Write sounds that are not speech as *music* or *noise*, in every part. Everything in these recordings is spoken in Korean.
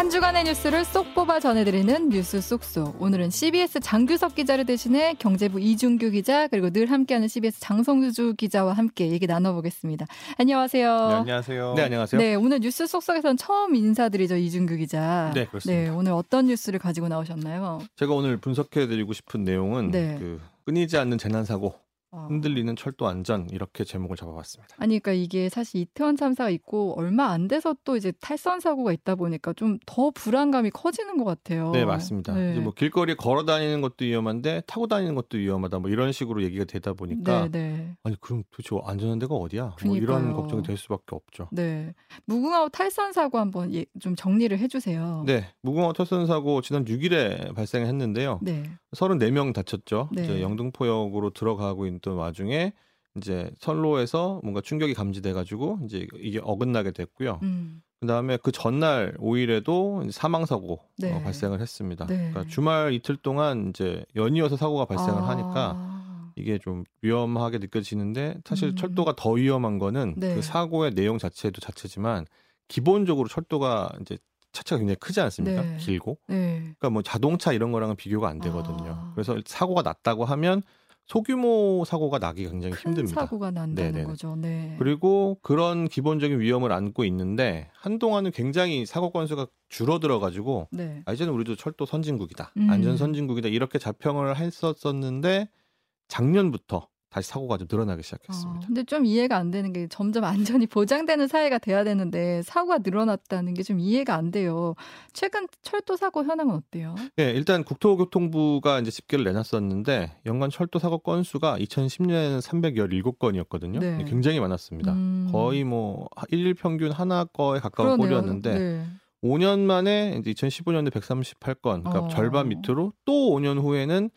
한 주간의 뉴스를 쏙 뽑아 전해드리는 뉴스 쏙쏙. 오늘은 CBS 장규석 기자를 대신해 경제부 이준규 기자 그리고 늘 함께하는 CBS 장성주 기자와 함께 얘기 나눠보겠습니다. 안녕하세요. 네, 안녕하세요. 네, 안녕하세요. 네, 오늘 뉴스 쏙쏙에서는 처음 인사드리죠 이준규 기자. 네, 그렇습니다. 네, 오늘 어떤 뉴스를 가지고 나오셨나요? 제가 오늘 분석해드리고 싶은 내용은 네. 그 끊이지 않는 재난 사고, 어. 흔들리는 철도 안전 이렇게 제목을 잡아봤습니다. 아니, 그러니까 이게 사실 이태원 참사가 있고 얼마 안 돼서 또 이제 탈선 사고가 있다 보니까 좀 더 불안감이 커지는 것 같아요. 네, 맞습니다. 네. 이제 뭐 길거리에 걸어 다니는 것도 위험한데 타고 다니는 것도 위험하다. 뭐 이런 식으로 얘기가 되다 보니까 네, 네. 아니 그럼 도대체 안전한 데가 어디야? 뭐 그러니까요. 이런 걱정이 될 수밖에 없죠. 네. 무궁화호 탈선 사고 한번 예, 좀 정리를 해주세요. 네, 무궁화 탈선 사고 지난 6일에 발생했는데요. 네. 34명 다쳤죠. 네. 이제 영등포역으로 들어가고 있던 와중에 이제 선로에서 뭔가 충격이 감지돼가지고 이제 이게 어긋나게 됐고요. 음. 그 다음에 그 전날 5일에도 사망 사고 네. 어, 발생을 했습니다. 네. 그러니까 주말 이틀 동안 이제 연이어서 사고가 발생을 아. 하니까 이게 좀 위험하게 느껴지는데 사실 음. 철도가 더 위험한 거는 네. 그 사고의 내용 자체도 자체지만 기본적으로 철도가 이제 차체가 굉장히 크지 않습니까? 네. 길고. 네. 그러니까 뭐 자동차 이런 거랑은 비교가 안 되거든요. 아. 그래서 사고가 났다고 하면 소규모 사고가 나기가 굉장히 큰 힘듭니다. 사고가 난다는 네네. 거죠. 네. 그리고 그런 기본적인 위험을 안고 있는데 한동안은 굉장히 사고 건수가 줄어들어 가지고 네. 아, 이제는 우리도 철도 선진국이다. 음. 안전 선진국이다. 이렇게 자평을 했었었는데 작년부터 다시 사고가 좀 늘어나기 어, 시작했습니다. 근데 좀 이해가 안 되는 게 점점 안전이 *laughs* 보장되는 사회가 돼야 되는데 사고가 늘어났다는 게 좀 이해가 안 돼요. 최근 철도 사고 현황은 어때요? 네, 일단 국토교통부가 이제 집계를 내놨었는데 연간 철도 사고 건수가 2010년에는 317건이었거든요. 네. 굉장히 많았습니다. 음. 거의 뭐 일일 평균 하나 거에 가까운. 꼴이었는데 네. 5년 만에 이제 2015년에 138건, 그러니까 어. 절반 밑으로 또 5년 후에는 어,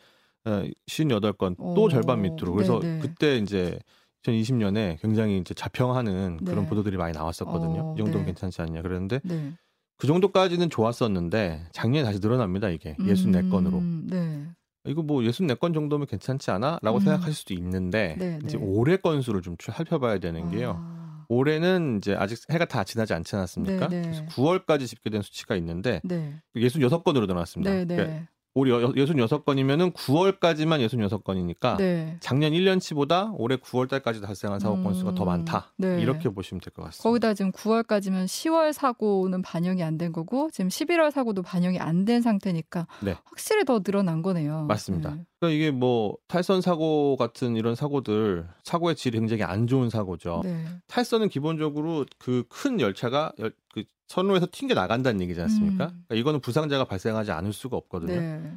58건, 또 어. 절반 밑으로. 그래서 네네. 그때 이제 2020년에 굉장히 이제 자평하는 그런 네. 보도들이 많이 나왔었거든요. 어, 이 정도면 네. 괜찮지 않냐. 그랬는데 네. 그 정도까지는 좋았었는데 작년에 다시 늘어납니다. 이게 64건으로. 음, 네. 이거 뭐 64건 정도면 괜찮지 않아? 라고 음. 생각하실 수도 있는데 네, 이제 네. 올해 건수를 좀 살펴봐야 되는 게요. 아, 올해는 이제 아직 해가 다 지나지 않지 않았습니까? 네, 네. 그래서 9월까지 집계된 수치가 있는데 네. 66건으로 늘어났습니다. 그러니까 올해 66건이면은 9월까지만 66건이니까 네. 작년 1년치보다 올해 9월 달까지 발생한 사고 음, 건수가 더 많다. 네. 이렇게 보시면 될 것 같습니다. 거기다 지금 9월까지면 10월 사고는 반영이 안 된 거고 지금 11월 사고도 반영이 안 된 상태니까 네. 확실히 더 늘어난 거네요. 맞습니다. 네. 그러니까 이게 뭐 탈선 사고 같은 이런 사고들 사고의 질이 굉장히 안 좋은 사고죠. 네. 탈선은 기본적으로 그 큰 열차가 열- 그 선로에서 튕겨 나간다는 얘기지 않습니까? 음. 그러니까 이거는 부상자가 발생하지 않을 수가 없거든요. 네.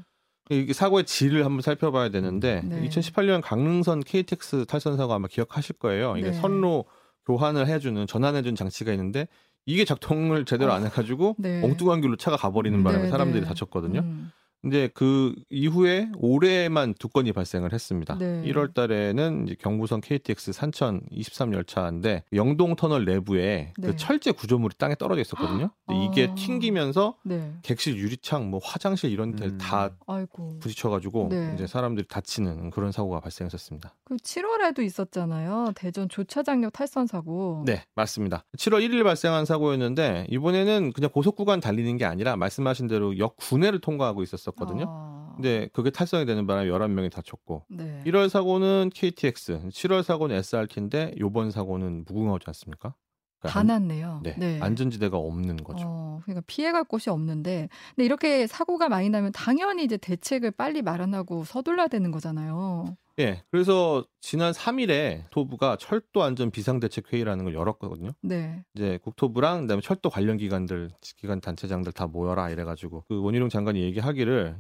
이게 사고의 질을 한번 살펴봐야 되는데 네. 2018년 강릉선 KTX 탈선 사고 아마 기억하실 거예요. 이게 네. 선로 교환을 해주는 전환해주는 장치가 있는데 이게 작동을 제대로 안 해가지고 네. 엉뚱한 길로 차가 가버리는 바람에 네, 사람들이 네. 다쳤거든요. 음. 근데 그 이후에 올해만 두 건이 발생을 했습니다. 네. 1월 달에는 이제 경부선 KTX 산천 23 열차인데 영동 터널 내부에 네. 그 철제 구조물이 땅에 떨어져 있었거든요. 근데 이게 아. 튕기면서 네. 객실 유리창, 뭐 화장실 이런 데를 음. 다 아이고. 부딪혀 가지고 네. 이제 사람들이 다치는 그런 사고가 발생했었습니다. 그 7월에도 있었잖아요. 대전 조차장역 탈선 사고. 네, 맞습니다. 7월 1일 발생한 사고였는데 이번에는 그냥 고속 구간 달리는 게 아니라 말씀하신 대로 역 구내를 통과하고 있었 었거든요. 아. 근데 그게 탈선이 되는 바람에 11명이 다쳤고 네. 1월 사고는 KTX, 7월 사고는 SRT인데 요번 사고는 무궁화호지 않습니까? 그러니까 다 안- 났네요. 네, 안전지대가 없는 거죠. 어, 그러니까 피해갈 곳이 없는데, 근데 이렇게 사고가 많이 나면 당연히 이제 대책을 빨리 마련하고 서둘러야 되는 거잖아요. 예, 그래서 지난 3일에 토부가 철도 안전 비상대책 회의라는 걸 열었거든요. 네, 이제 국토부랑 그다음에 철도 관련 기관들, 기관 단체장들 다 모여라 이래 가지고 그 원희룡 장관이 얘기하기를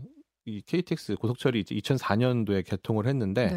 이 KTX 고속철이 이제 2004년도에 개통을 했는데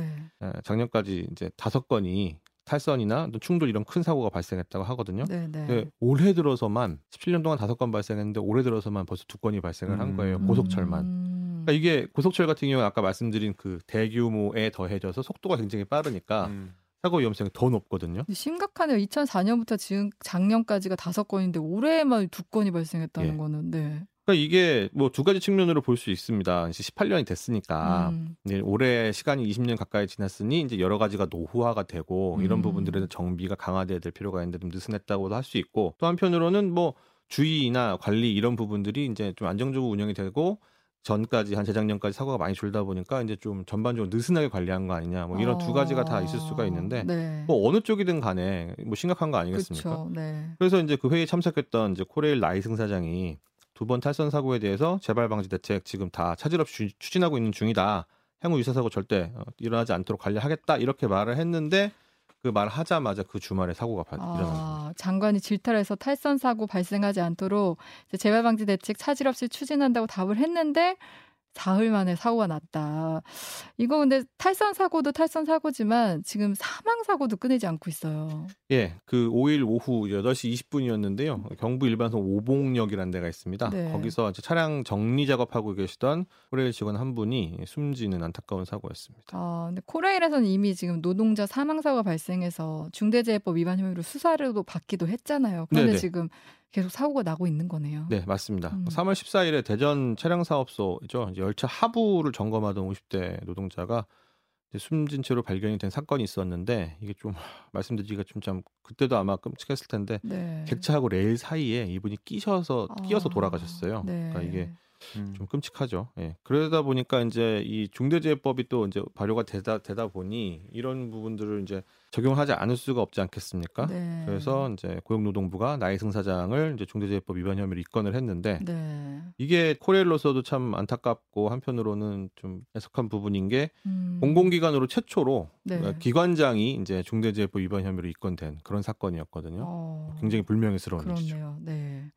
네, 에, 작년까지 이제 다섯 건이 탈선이나 또 충돌 이런 큰 사고가 발생했다고 하거든요. 네, 네. 올해 들어서만 17년 동안 다섯 건 발생했는데 올해 들어서만 벌써 두 건이 발생을 한 음. 거예요. 고속철만. 음. 그러니까 이게 고속철 같은 경우는 아까 말씀드린 그 대규모에 더해져서 속도가 굉장히 빠르니까 음. 사고 위험성이 더 높거든요. 심각하네요. 2004년부터 지금 작년까지가 다섯 건인데 올해에만 두 건이 발생했다는 예. 거는 네. 그러니까 이게 뭐 두 가지 측면으로 볼 수 있습니다. 이제 18년이 됐으니까 음. 이제 올해 시간이 20년 가까이 지났으니 이제 여러 가지가 노후화가 되고 이런 음. 부분들에 대해서 정비가 강화돼야 될 필요가 있는데 좀 느슨했다고도 할 수 있고 또 한편으로는 뭐 주의나 관리 이런 부분들이 이제 좀 안정적으로 운영이 되고 전까지 한 재작년까지 사고가 많이 줄다 보니까 이제 좀 전반적으로 느슨하게 관리한 거 아니냐 뭐 이런 두 가지가 다 있을 수가 있는데 네. 뭐 어느 쪽이든 간에 뭐 심각한 거 아니겠습니까? 네. 그래서 이제 그 회의에 참석했던 이제 코레일 나이승 사장이 두 번 탈선 사고에 대해서 재발 방지 대책 지금 다 차질 없이 추진하고 있는 중이다. 향후 유사 사고 절대 어, 일어나지 않도록 관리하겠다 이렇게 말을 했는데 그 말을 하자마자 그 주말에 사고가 발-. 아, 장관이 질타해서 탈선 사고 발생하지 않도록 이제 재발 방지 대책 차질 없이 추진한다고 답을 했는데 사흘 만에 사고가 났다. 이거 근데 탈선 사고도 탈선 사고지만 지금 사망 사고도 끊이지 않고 있어요. 예, 그 5일 오후 8시 20분이었는데요. 경부 일반선 오봉역이라는 데가 있습니다. 네. 거기서 차량 정리 작업하고 계시던 코레일 직원 한 분이 숨지는 안타까운 사고였습니다. 아, 근데 코레일에서는 이미 지금 노동자 사망 사고가 발생해서 중대재해법 위반 혐의로 수사를도 받기도 했잖아요. 그런데 네네. 지금 계속 사고가 나고 있는 거네요. 네, 맞습니다. 음. 3월 14일에 대전 차량 사업소죠. 열차 하부를 점검하던 50대 노동자가 이제 숨진 채로 발견이 된 사건이 있었는데 이게 좀 *laughs* 말씀드리기가 좀 참 그때도 아마 끔찍했을 텐데 네. 객차하고 레일 사이에 이분이 끼셔서 끼어서 아, 돌아가셨어요. 네. 그러니까 이게 음. 좀 끔찍하죠. 예. 그러다 보니까 이제 이 중대재해법이 또 이제 발효가 되다 되다 보니 이런 부분들을 이제 적용하지 않을 수가 없지 않겠습니까? 네. 그래서 이제 고용노동부가 나이승 사장을 이제 중대재해법 위반 혐의로 입건을 했는데 네. 이게 코레일로서도 참 안타깝고 한편으로는 좀 애석한 부분인 게 음. 공공기관으로 최초로 네. 그러니까 기관장이 이제 중대재해법 위반 혐의로 입건된 그런 사건이었거든요. 어, 굉장히 불명예스러운 일이죠. 그렇네요. 네.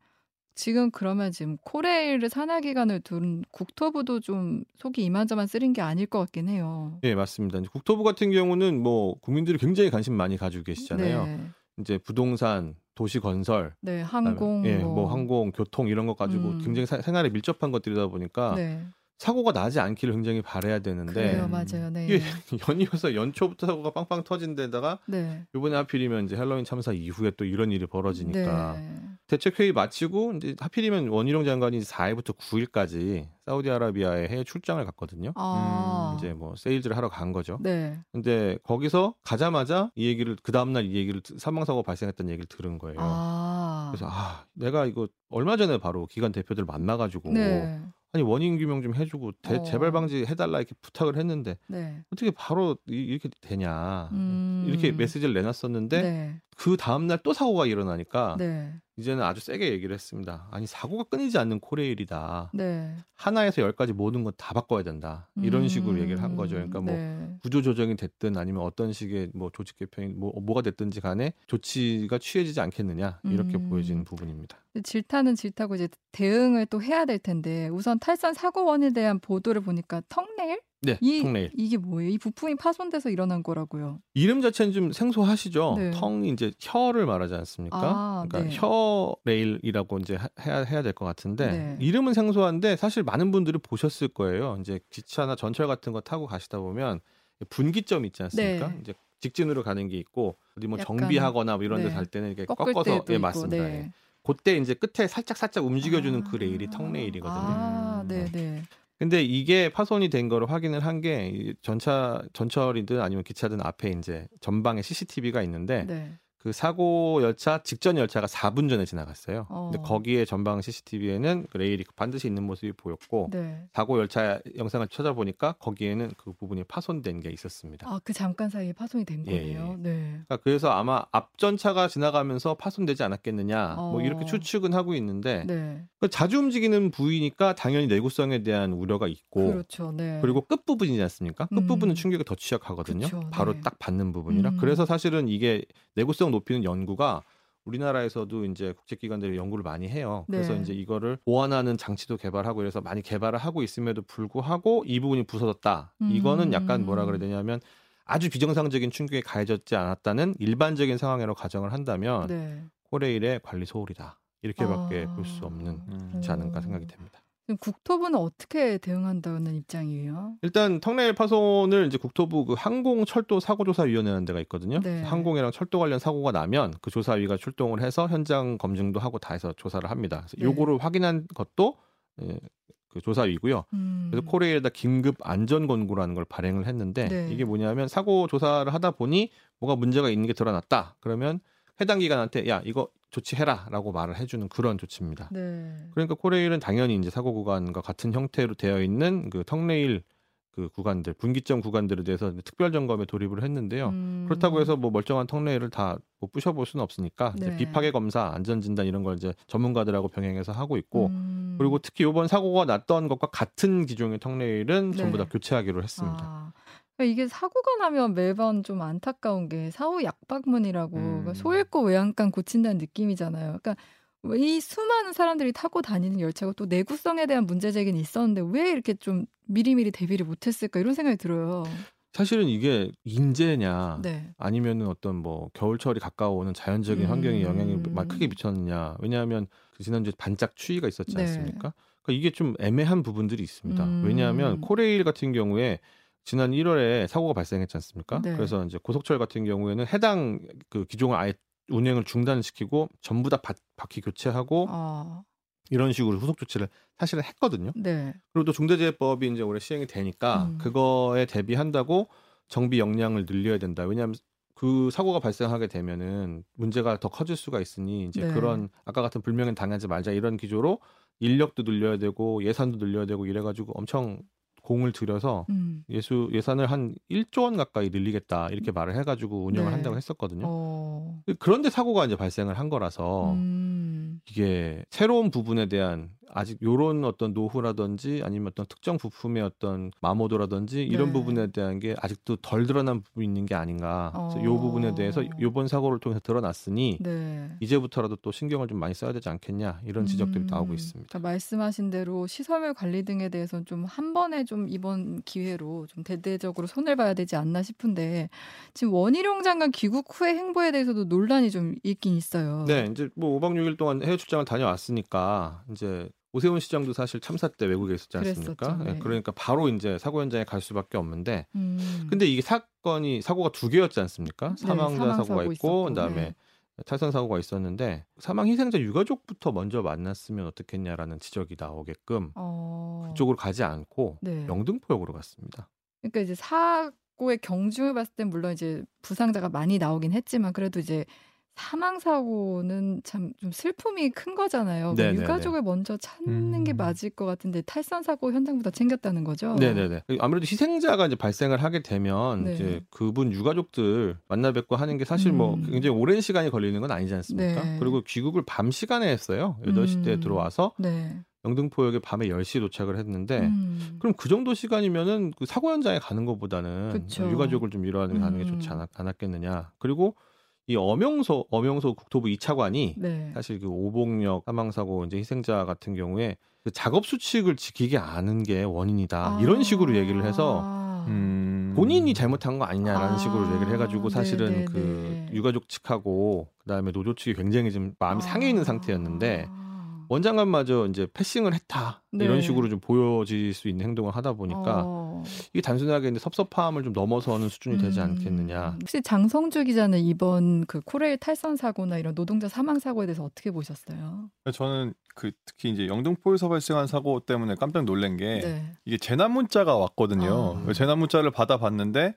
지금 그러면 지금 코레일을 산하 기관을 둔 국토부도 좀 속이 이만저만 쓰린 게 아닐 것 같긴 해요. 예, 맞습니다. 이제 국토부 같은 경우는 뭐 국민들이 굉장히 관심 많이 가지고 계시잖아요. 네. 이제 부동산, 도시 건설, 네, 그다음에 항공, 예, 뭐, 뭐 항공, 교통 이런 것 가지고 음. 굉장히 사- 생활에 밀접한 것들이다 보니까 네, 사고가 나지 않기를 굉장히 바래야 되는데 그래요, 음. 맞아요. 네, 이게 *laughs* 연이어서 연초부터 사고가 빵빵 터진 데다가 네, 이번에 하필이면 이제 헬로윈 참사 이후에 또 이런 일이 벌어지니까 네. 대책회의 마치고 이제 하필이면 원희룡 장관이 4일부터 9일까지 사우디아라비아에 해외 출장을 갔거든요. 아, 음, 이제 뭐 세일즈를 하러 간 거죠. 네, 근데 거기서 가자마자 이 얘기를 그 다음 날 이 얘기를 사망 사고 발생했다는 얘기를 들은 거예요. 아, 그래서 아 내가 이거 얼마 전에 바로 기관 대표들 만나가지고 네, 아니 원인 규명 좀 해주고 대, 어. 재발 방지 해달라 이렇게 부탁을 했는데 네, 어떻게 바로 이- 이렇게 되냐 음. 이렇게 메시지를 내놨었는데 네, 그 다음 날 또 사고가 일어나니까 네, 이제는 아주 세게 얘기를 했습니다. 아니 사고가 끊이지 않는 코레일이다. 네. 하나에서 열까지 모든 건 다 바꿔야 된다. 이런 식으로 얘기를 한 거죠. 그러니까 뭐 네. 구조 조정이 됐든 아니면 어떤 식의 뭐 조직 개편이 뭐 뭐가 됐든지 간에 조치가 취해지지 않겠느냐 이렇게 음. 보여지는 부분입니다. 질타는 질타고 이제 대응을 또 해야 될 텐데 우선 탈선 사고 원인에 대한 보도를 보니까 턱레일? 네, 이 턱레일 이게 뭐예요? 이 부품이 파손돼서 일어난 거라고요. 이름 자체는 좀 생소하시죠. 네. 텅이 이제 혀를 말하지 않습니까? 아, 그러니까 네. 혀 레일이라고 이제 하- 해야 해야 될 것 같은데 네. 이름은 생소한데 사실 많은 분들이 보셨을 거예요. 이제 기차나 전철 같은 거 타고 가시다 보면 분기점 있지 않습니까? 네. 이제 직진으로 가는 게 있고 어디 뭐 약간, 정비하거나 뭐 이런 데 네. 갈 때는 이렇게 꺾어서 예 맞습니다. 네. 예. 그때 이제 끝에 살짝 살짝 움직여주는 아. 그 레일이 턱 레일이거든요. 아, 음. 네, 네. 근데 이게 파손이 된 거를 확인을 한 게 전차 전철이든 아니면 기차든 앞에 이제 전방에 CCTV가 있는데 네. 그 사고 열차 직전 열차가 4분 전에 지나갔어요. 근데 어. 거기에 전방 CCTV에는 그 레일이 반드시 있는 모습이 보였고 네. 사고 열차 영상을 찾아보니까 거기에는 그 부분이 파손된 게 있었습니다. 아, 그 잠깐 사이에 파손이 된 예, 거네요. 네. 그러니까 그래서 아마 앞전 차가 지나가면서 파손되지 않았겠느냐 뭐 어. 이렇게 추측은 하고 있는데 네. 그 자주 움직이는 부위니까 당연히 내구성에 대한 우려가 있고 그렇죠. 네. 그리고 끝 부분이지 않습니까? 끝 음. 부분은 충격이 더 취약하거든요. 그쵸, 바로 네. 딱 받는 부분이라. 음. 그래서 사실은 이게 내구성 높이는 연구가 우리나라에서도 이제 국제기관들이 연구를 많이 해요. 그래서 네. 이제 이거를 보완하는 장치도 개발하고 이래서 많이 개발을 하고 있음에도 불구하고 이 부분이 부서졌다. 이거는 약간 뭐라 음. 그래야 되냐면 아주 비정상적인 충격에 가해졌지 않았다는 일반적인 상황으로 가정을 한다면 네. 코레일의 관리 소홀이다. 이렇게밖에 아. 볼수 없는 음. 그렇지 않은가 오. 생각이 됩니다. 국토부는 어떻게 대응한다는 입장이에요? 일단 턱레일 파손을 이제 국토부 그 항공 철도 사고 조사 위원회라는 데가 있거든요. 네. 항공이랑 철도 관련 사고가 나면 그 조사위가 출동을 해서 현장 검증도 하고 다 해서 조사를 합니다. 그래서 네. 요거를 확인한 것도 예, 그 조사위고요. 음. 그래서 코레일에다 긴급 안전 권고라는 걸 발행을 했는데 네. 이게 뭐냐면 사고 조사를 하다 보니 뭐가 문제가 있는 게 드러났다. 그러면 해당 기관한테 야 이거 조치해라라고 말을 해주는 그런 조치입니다. 네. 그러니까 코레일은 당연히 이제 사고 구간과 같은 형태로 되어 있는 그 턱레일 그 구간들 분기점 구간들에 대해서 특별 점검에 돌입을 했는데요. 음. 그렇다고 해서 뭐 멀쩡한 턱레일을 다 뭐 부셔볼 수는 없으니까 네. 비파괴 검사, 안전 진단 이런 걸 이제 전문가들하고 병행해서 하고 있고 음. 그리고 특히 이번 사고가 났던 것과 같은 기종의 턱레일은 네. 전부 다 교체하기로 했습니다. 아. 그러니까 이게 사고가 나면 매번 좀 안타까운 게 사후 약박문이라고 음. 그러니까 소 잃고 외양간 고친다는 느낌이잖아요. 그러니까 이 수많은 사람들이 타고 다니는 열차가 또 내구성에 대한 문제 제기는 있었는데 왜 이렇게 좀 미리미리 대비를 못했을까 이런 생각이 들어요. 사실은 이게 인재냐 네. 아니면은 어떤 뭐 겨울철이 가까워오는 자연적인 음. 환경에 영향이 막 크게 미쳤느냐 왜냐하면 그 지난주에 반짝 추위가 있었지 네. 않습니까? 그러니까 이게 좀 애매한 부분들이 있습니다. 음. 왜냐하면 코레일 같은 경우에 지난 1월에 사고가 발생했지 않습니까? 네. 그래서 이제 고속철 같은 경우에는 해당 그 기종을 아예 운행을 중단시키고 전부 다 바, 바퀴 교체하고 아, 이런 식으로 후속 조치를 사실은 했거든요. 네. 그리고 또 중대재해법이 이제 올해 시행이 되니까 음. 그거에 대비한다고 정비 역량을 늘려야 된다. 왜냐하면 그 사고가 발생하게 되면은 문제가 더 커질 수가 있으니 이제 네. 그런 아까 같은 불명예 당하지 말자 이런 기조로 인력도 늘려야 되고 예산도 늘려야 되고 이래가지고 엄청 공을 들여서 음. 예수 예산을 한 1조 원 가까이 늘리겠다 이렇게 말을 해가지고 운영을 네. 한다고 했었거든요. 어. 그런데 사고가 이제 발생을 한 거라서 음. 이게 새로운 부분에 대한 아직 요런 어떤 노후라든지 아니면 어떤 특정 부품의 어떤 마모도라든지 이런 네. 부분에 대한 게 아직도 덜 드러난 부분이 있는 게 아닌가. 그래서 요 어. 부분에 대해서 요번 사고를 통해서 드러났으니 네. 이제부터라도 또 신경을 좀 많이 써야 되지 않겠냐 이런 지적들이 음, 나오고 있습니다. 그러니까 말씀하신 대로 시설물 관리 등에 대해서는 좀 한 번에 좀 이번 기회로 좀 대대적으로 손을 봐야 되지 않나 싶은데 지금 원희룡 장관 귀국 후의 행보에 대해서도 논란이 좀 있긴 있어요. 네, 이제 뭐 5박 6일 동안 해외 출장을 다녀왔으니까 이제 오세훈 시장도 사실 참사 때 외국에 있었지 않습니까? 그랬었죠, 네. 예, 그러니까 바로 이제 사고 현장에 갈 수밖에 없는데 음. 근데 이게 사건이 사고가 두 개였지 않습니까? 네, 사망자 사망 사고가 사고 있고 있었고, 그다음에 네. 탈선 사고가 있었는데 사망 희생자 유가족부터 먼저 만났으면 어떻겠냐라는 지적이 나오게끔 어. 그쪽으로 가지 않고 네. 영등포역으로 갔습니다. 그러니까 이제 사고의 경중을 봤을 땐 물론 이제 부상자가 많이 나오긴 했지만 그래도 이제 사망 사고는 참 좀 슬픔이 큰 거잖아요. 뭐 네네네. 유가족을 먼저 찾는 게 음. 맞을 것 같은데 탈선 사고 현장부터 챙겼다는 거죠. 네네네. 아무래도 희생자가 이제 발생을 하게 되면 네. 이제 그분 유가족들 만나 뵙고 하는 게 사실 뭐 음. 굉장히 오랜 시간이 걸리는 건 아니지 않습니까? 네. 그리고 귀국을 밤 시간에 했어요. 8시 때 음. 들어와서 네. 영등포역에 밤에 10시에 도착을 했는데 음. 그럼 그 정도 시간이면은 그 사고 현장에 가는 것보다는 그쵸. 유가족을 좀 위로하는 게 가는 게 음. 좋지 않았, 않았겠느냐. 그리고 이 엄영소 엄영소 국토부 2차관이 네. 사실 그 오봉역 사망 사고 이제 희생자 같은 경우에 그 작업 수칙을 지키지 않은 게 원인이다. 이런 식으로 얘기를 해서 아. 음. 본인이 잘못한 거 아니냐라는 아, 식으로 얘기를 해가지고 사실은 네네네. 그 유가족 측하고 그다음에 노조 측이 굉장히 좀 마음이 상해 있는 상태였는데 아. 원장관마저 이제 패싱을 했다 네. 이런 식으로 좀 보여질 수 있는 행동을 하다 보니까 어. 이게 단순하게 이제 섭섭함을 좀 넘어서는 수준이 되지 음. 않겠느냐. 혹시 장성주 기자는 이번 그 코레일 탈선 사고나 이런 노동자 사망 사고에 대해서 어떻게 보셨어요? 저는 그 특히 이제 영등포에서 발생한 사고 때문에 깜짝 놀란 게 네. 이게 재난 문자가 왔거든요. 아. 재난 문자를 받아봤는데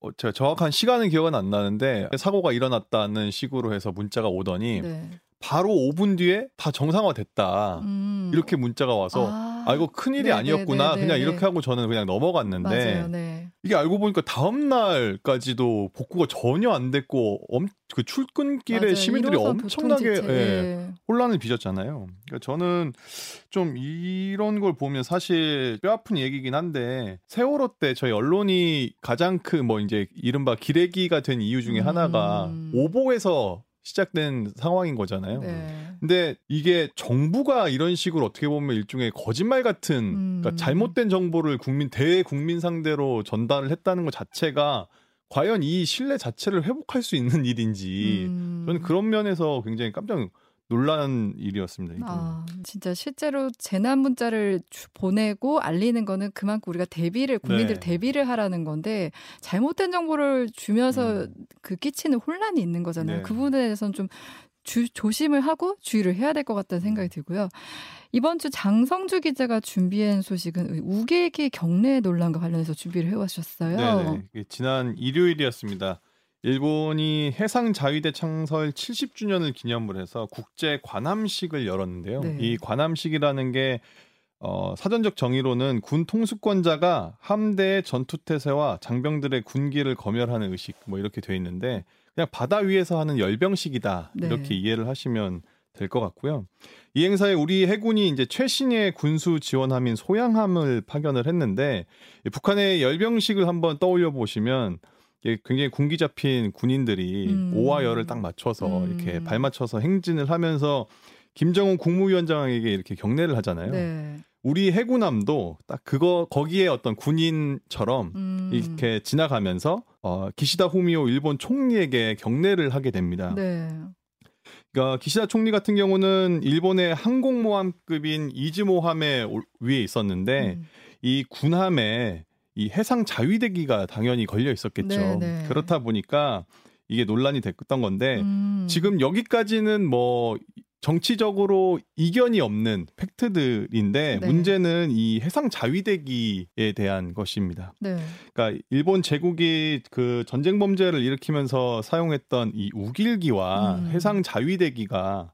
어, 제가 정확한 시간은 기억은 안 나는데 사고가 일어났다는 식으로 해서 문자가 오더니 네. 바로 5분 뒤에 다 정상화됐다. 음. 이렇게 문자가 와서 아, 아, 이거 큰일이 네, 아니었구나. 네, 네, 그냥 네. 이렇게 하고 저는 그냥 넘어갔는데 맞아요. 네. 이게 알고 보니까 다음 날까지도 복구가 전혀 안 됐고 엄, 그 출근길에 맞아요. 시민들이 1호선 엄청나게. 예, 혼란을 빚었잖아요. 그러니까 저는 좀 이런 걸 보면 사실 뼈아픈 얘기긴 한데 세월호 때 저희 언론이 가장 큰 뭐 이제 이른바 기레기가 된 이유 중에 음. 하나가 오보에서 시작된 상황인 거잖아요. 네. 근데 이게 정부가 이런 식으로 어떻게 보면 일종의 거짓말 같은 음. 그러니까 잘못된 정보를 국민 대국민 상대로 전달을 했다는 것 자체가 과연 이 신뢰 자체를 회복할 수 있는 일인지 음. 저는 그런 면에서 굉장히 깜짝 놀란 일이었습니다. 이게. 아, 진짜 실제로 재난 문자를 주- 보내고 알리는 거는 그만큼 우리가 대비를 국민들 네. 대비를 하라는 건데 잘못된 정보를 주면서 음. 그 끼치는 혼란이 있는 거잖아요. 네. 그 부분에 대해서는 좀 주, 조심을 하고 주의를 해야 될 것 같다는 생각이 들고요. 이번 주 장성주 기자가 준비한 소식은 우계기 경례 논란과 관련해서 준비를 해오셨어요. 네네. 이게 지난 일요일이었습니다. 일본이 해상 자위대 창설 70주년을 기념을 해서 국제 관함식을 열었는데요. 네. 이 관함식이라는 게 어, 사전적 정의로는 군 통수권자가 함대의 전투태세와 장병들의 군기를 검열하는 의식 뭐 이렇게 돼 있는데 그냥 바다 위에서 하는 열병식이다 네. 이렇게 이해를 하시면 될 것 같고요. 이 행사에 우리 해군이 이제 최신의 군수 지원함인 소양함을 파견을 했는데 이 북한의 열병식을 한번 떠올려 보시면 굉장히 군기 잡힌 군인들이 음. 오와 열을 딱 맞춰서 음. 이렇게 발 맞춰서 행진을 하면서 김정은 국무위원장에게 이렇게 경례를 하잖아요. 네. 우리 해군함도 딱 그거 거기에 어떤 군인처럼 음. 이렇게 지나가면서 어, 기시다 후미오 일본 총리에게 경례를 하게 됩니다. 네. 그러니까 기시다 총리 같은 경우는 일본의 항공모함급인 이즈모함에 올- 위에 있었는데 음. 이 군함에 이 해상 자위대기가 당연히 걸려 있었겠죠. 네, 네. 그렇다 보니까 이게 논란이 됐던 건데 음. 지금 여기까지는 뭐 정치적으로 이견이 없는 팩트들인데 네. 문제는 이 해상 자위대기에 대한 것입니다. 네. 그러니까 일본 제국이 그 전쟁 범죄를 일으키면서 사용했던 이 우길기와 음. 해상 자위대기가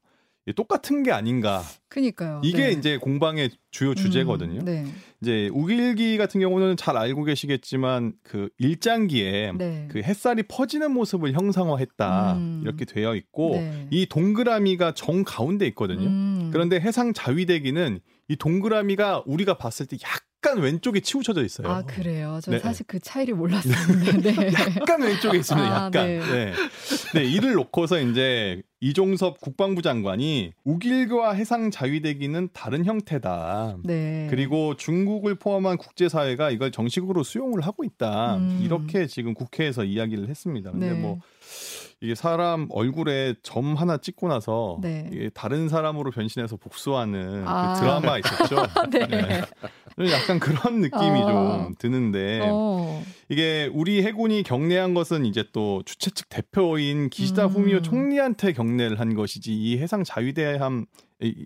똑같은 게 아닌가. 그니까요. 이게 네. 이제 공방의 주요 주제거든요. 음, 네. 이제 우길기 같은 경우는 잘 알고 계시겠지만 그 일장기에 네. 그 햇살이 퍼지는 모습을 형상화했다 음. 이렇게 되어 있고 네. 이 동그라미가 정 가운데 있거든요. 음. 그런데 해상 자위대기는 이 동그라미가 우리가 봤을 때 약 간 왼쪽에 치우쳐져 있어요. 아 그래요. 저 네. 사실 그 차이를 몰랐었는데. *laughs* 네. 약간 왼쪽에 있습니다. 아, 약간. 네. 네. 네. 이를 놓고서 이제 이종섭 국방부 장관이 우길기와 해상 자위대기는 다른 형태다. 네. 그리고 중국을 포함한 국제사회가 이걸 정식으로 수용을 하고 있다. 음. 이렇게 지금 국회에서 이야기를 했습니다. 근데 네. 뭐 이게 사람 얼굴에 점 하나 찍고 나서 네. 이게 다른 사람으로 변신해서 복수하는 아. 그 드라마 있었죠. *laughs* 네. 약간 그런 느낌이 어. 좀 드는데 어. 이게 우리 해군이 경례한 것은 이제 또 주최 측 대표인 기시다 음. 후미오 총리한테 경례를 한 것이지 이 해상 자위대함 이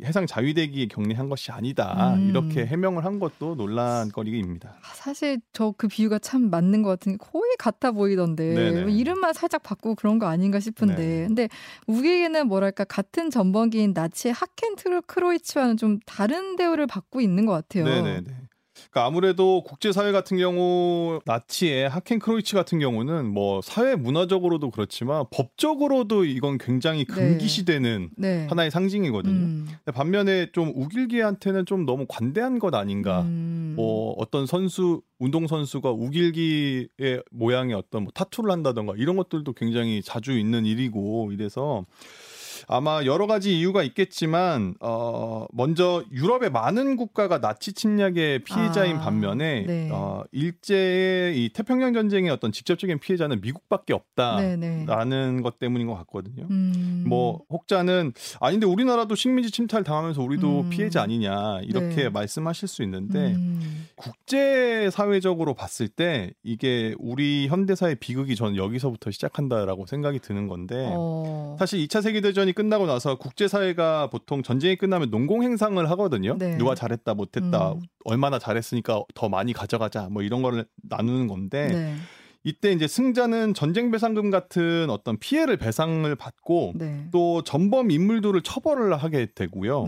해상 자위대기에 경례한 것이 아니다 음. 이렇게 해명을 한 것도 논란거리입니다. 아, 사실 저 그 비유가 참 맞는 것 같은 게 거의 같아 보이던데 네네. 뭐 이름만 살짝 바꾸고 그런 거 아닌가 싶은데 네. 근데 우리에게는 뭐랄까 같은 전범기인 나치의 하켄 트로 크로이츠와는 좀 다른 대우를 받고 있는 것 같아요. 네네네. 그러니까 아무래도 국제사회 같은 경우 나치의 하켄 크로이츠 같은 경우는 뭐 사회 문화적으로도 그렇지만 법적으로도 이건 굉장히 금기시되는 네. 하나의 상징이거든요. 음. 반면에 좀 우길기한테는 좀 너무 관대한 것 아닌가. 음. 뭐 어떤 선수 운동 선수가 우길기의 모양의 어떤 뭐 타투를 한다던가 이런 것들도 굉장히 자주 있는 일이고 이래서 아마 여러 가지 이유가 있겠지만 어 먼저 유럽의 많은 국가가 나치 침략의 피해자인 아, 반면에 네. 어 일제의 이 태평양 전쟁의 어떤 직접적인 피해자는 미국밖에 없다라는. 것 때문인 것 같거든요. 음. 뭐 혹자는 아닌데 우리나라도 식민지 침탈 당하면서 우리도 음. 피해자 아니냐 이렇게 네. 말씀하실 수 있는데 음. 국제 사회적으로 봤을 때 이게 우리 현대사의 비극이 저는 여기서부터 시작한다라고 생각이 드는 건데 어. 사실 2차 세계 대전 이 끝나고 나서 국제 사회가 보통 전쟁이 끝나면 농공 행상을 하거든요. 네. 누가 잘했다 못했다 음. 얼마나 잘했으니까 더 많이 가져가자 뭐 이런 거를 나누는 건데 네. 이때 이제 승자는 전쟁 배상금 같은 어떤 피해를 배상을 받고 네. 또 전범 인물들을 처벌을 하게 되고요.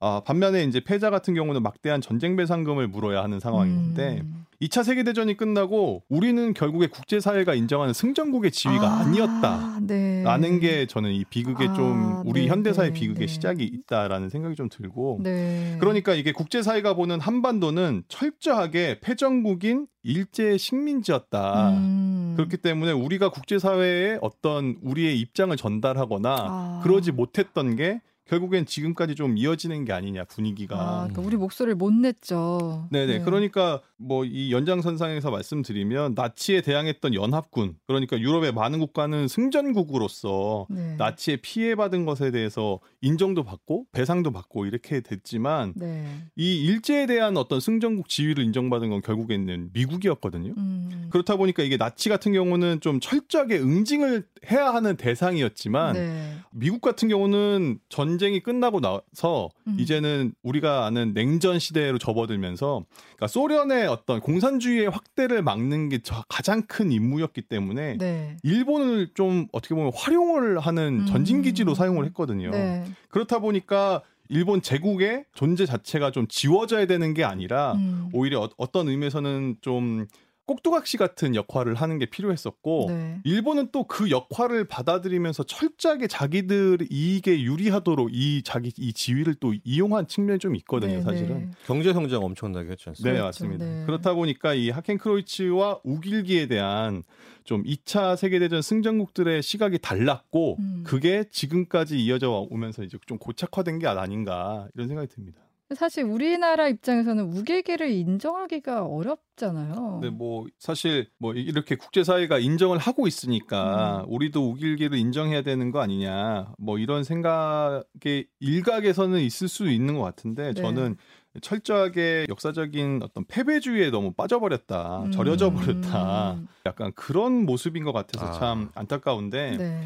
네. 아, 반면에 이제 패자 같은 경우는 막대한 전쟁 배상금을 물어야 하는 상황인데 음. 2차 세계 대전이 끝나고 우리는 결국에 국제 사회가 인정하는 승전국의 지위가 아, 아, 니었다 네. 라는 게 저는 이 비극의 아, 좀 우리 네, 현대사의 네, 비극의 네. 시작이 있다라는 생각이 좀 들고 네. 그러니까 이게 국제 사회가 보는 한반도는 철저하게 패전국인 일제 식민지였다. 음. 그렇기 때문에 우리가 국제 사회에 어떤 우리의 입장을 전달하거나 아. 그러지 못했던 게 결국엔 지금까지 좀 이어지는 게 아니냐 분위기가. 아, 그러니까 우리 목소리를 못 냈죠. 네네. 네. 그러니까 뭐 이 연장선상에서 말씀드리면 나치에 대항했던 연합군, 그러니까 유럽의 많은 국가는 승전국으로서 네. 나치에 피해받은 것에 대해서 인정도 받고 배상도 받고 이렇게 됐지만 네. 이 일제에 대한 어떤 승전국 지위를 인정받은 건 결국에는 미국이었거든요. 음. 그렇다 보니까 이게 나치 같은 경우는 좀 철저하게 응징을 해야 하는 대상이었지만 네. 미국 같은 경우는 전 쟁이 끝나고 나서 음. 이제는 우리가 아는 냉전 시대로 접어들면서 그러니까 소련의 어떤 공산주의의 확대를 막는 게 저- 가장 큰 임무였기 때문에 네. 일본을 좀 어떻게 보면 활용을 하는 음. 전진 기지로 사용을 했거든요. 네. 그렇다 보니까 일본 제국의 존재 자체가 좀 지워져야 되는 게 아니라 음. 오히려 어, 어떤 의미에서는 좀 꼭두각시 같은 역할을 하는 게 필요했었고 네. 일본은 또 그 역할을 받아들이면서 철저하게 자기들 이익에 유리하도록 이 자기 이 지위를 또 이용한 측면이 좀 있거든요, 네, 사실은. 네. 경제 성장 엄청나게 했지 않습니까? 네, 그렇죠. 맞습니다. 네. 그렇다 보니까 이 하켄 크로이츠와 우길기에 대한 좀 2차 세계 대전 승전국들의 시각이 달랐고 음. 그게 지금까지 이어져 오면서 이제 좀 고착화된 게 아닌가 이런 생각이 듭니다. 사실 우리나라 입장에서는 욱일기를 인정하기가 어렵잖아요. 근데 뭐 사실 뭐 이렇게 국제사회가 인정을 하고 있으니까 음. 우리도 욱일기를 인정해야 되는 거 아니냐 뭐 이런 생각의 일각에서는 있을 수 있는 것 같은데 네. 저는 철저하게 역사적인 어떤 패배주의에 너무 빠져버렸다 음. 절여져 버렸다 약간 그런 모습인 것 같아서 아. 참 안타까운데 네.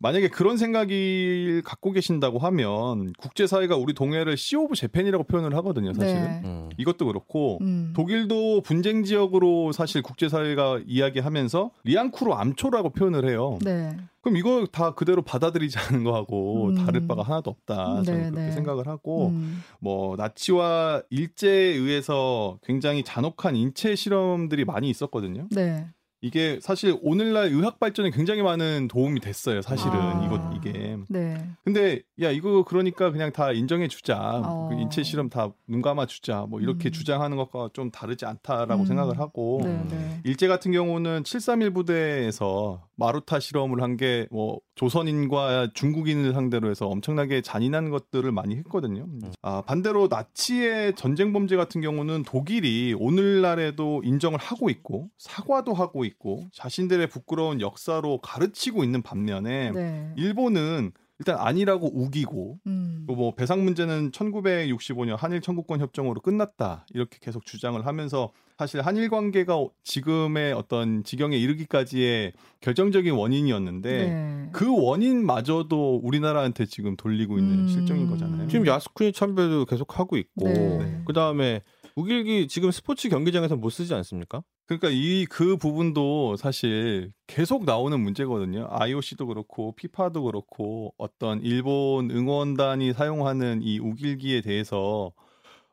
만약에 그런 생각을 갖고 계신다고 하면 국제사회가 우리 동해를 Sea of Japan이라고 표현을 하거든요 사실은 네. 음. 이것도 그렇고 음. 독도도 분쟁 지역으로 사실 국제사회가 이야기하면서 리앙쿠르 암초라고 표현을 해요. 네. 그럼 이거 다 그대로 받아들이자는 거하고 음. 다를 바가 하나도 없다. 저는 네, 그렇게 네. 생각을 하고 음. 뭐 나치와 일제에 의해서 굉장히 잔혹한 인체 실험들이 많이 있었거든요. 네. 이게 사실 오늘날 의학 발전에 굉장히 많은 도움이 됐어요. 사실은 아. 이것 이게. 네. 근데 야 이거 그러니까 그냥 다 인정해 주자 어. 그 인체 실험 다 눈 감아 주자 뭐 이렇게 음. 주장하는 것과 좀 다르지 않다라고 음. 생각을 하고 네. 네. 일제 같은 경우는 731 부대에서 마루타 실험을 한 게 뭐 조선인과 중국인을 상대로 해서 엄청나게 잔인한 것들을 많이 했거든요. 아, 반대로 나치의 전쟁 범죄 같은 경우는 독일이 오늘날에도 인정을 하고 있고 사과도 하고 있고 자신들의 부끄러운 역사로 가르치고 있는 반면에 네. 일본은 일단 아니라고 우기고 음. 뭐 배상 문제는 1965년 한일 청구권 협정으로 끝났다 이렇게 계속 주장을 하면서 사실 한일 관계가 지금의 어떤 지경에 이르기까지의 결정적인 원인이었는데 네. 그 원인마저도 우리나라한테 지금 돌리고 있는 음. 실정인 거잖아요. 지금 야스쿠니 참배도 계속 하고 있고 네. 그 다음에 우길기 지금 스포츠 경기장에서 못 쓰지 않습니까? 그러니까 이 그 부분도 사실 계속 나오는 문제거든요. IOC도 그렇고 피파도 그렇고 어떤 일본 응원단이 사용하는 이 우길기에 대해서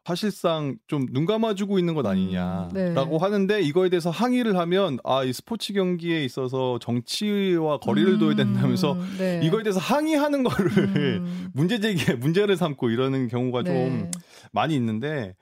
사실상 좀 눈 감아주고 있는 것 아니냐라고 음, 네. 하는데 이거에 대해서 항의를 하면 아 이 스포츠 경기에 있어서 정치와 거리를 둬야 된다면서 음. 네. 이거에 대해서 항의하는 거를 음. *laughs* 문제 제기에 문제를 삼고 이러는 경우가 좀 네. 많이 있는데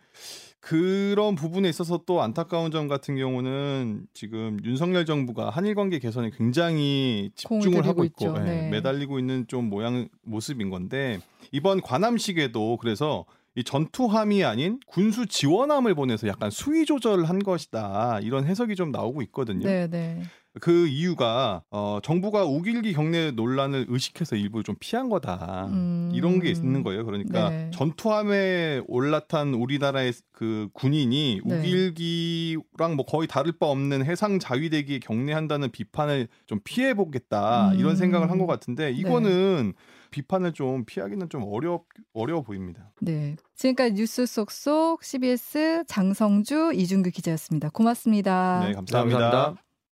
그런 부분에 있어서 또 안타까운 점 같은 경우는 지금 윤석열 정부가 한일 관계 개선에 굉장히 집중을 하고 있고 있죠. 예, 네. 매달리고 있는 좀 모양 모습인 건데 이번 관함식에도 그래서 이 전투함이 아닌 군수 지원함을 보내서 약간 수위 조절을 한 것이다 이런 해석이 좀 나오고 있거든요. 네, 네. 그 이유가 어, 정부가 우길기 경례 논란을 의식해서 일부 좀 피한 거다. 음. 이런 게 있는 거예요. 그러니까 네. 전투함에 올라탄 우리나라의 그 군인이 네. 우길기랑 뭐 거의 다를 바 없는 해상 자위대기에 경례한다는 비판을 좀 피해 보겠다 음. 이런 생각을 한 것 같은데 이거는 비판을 좀 피하기는 좀 어려 어려워 보입니다. 네. 지금까지 뉴스 속속 CBS 장성주 이준규 기자였습니다. 고맙습니다. 네, 감사합니다. 감사합니다.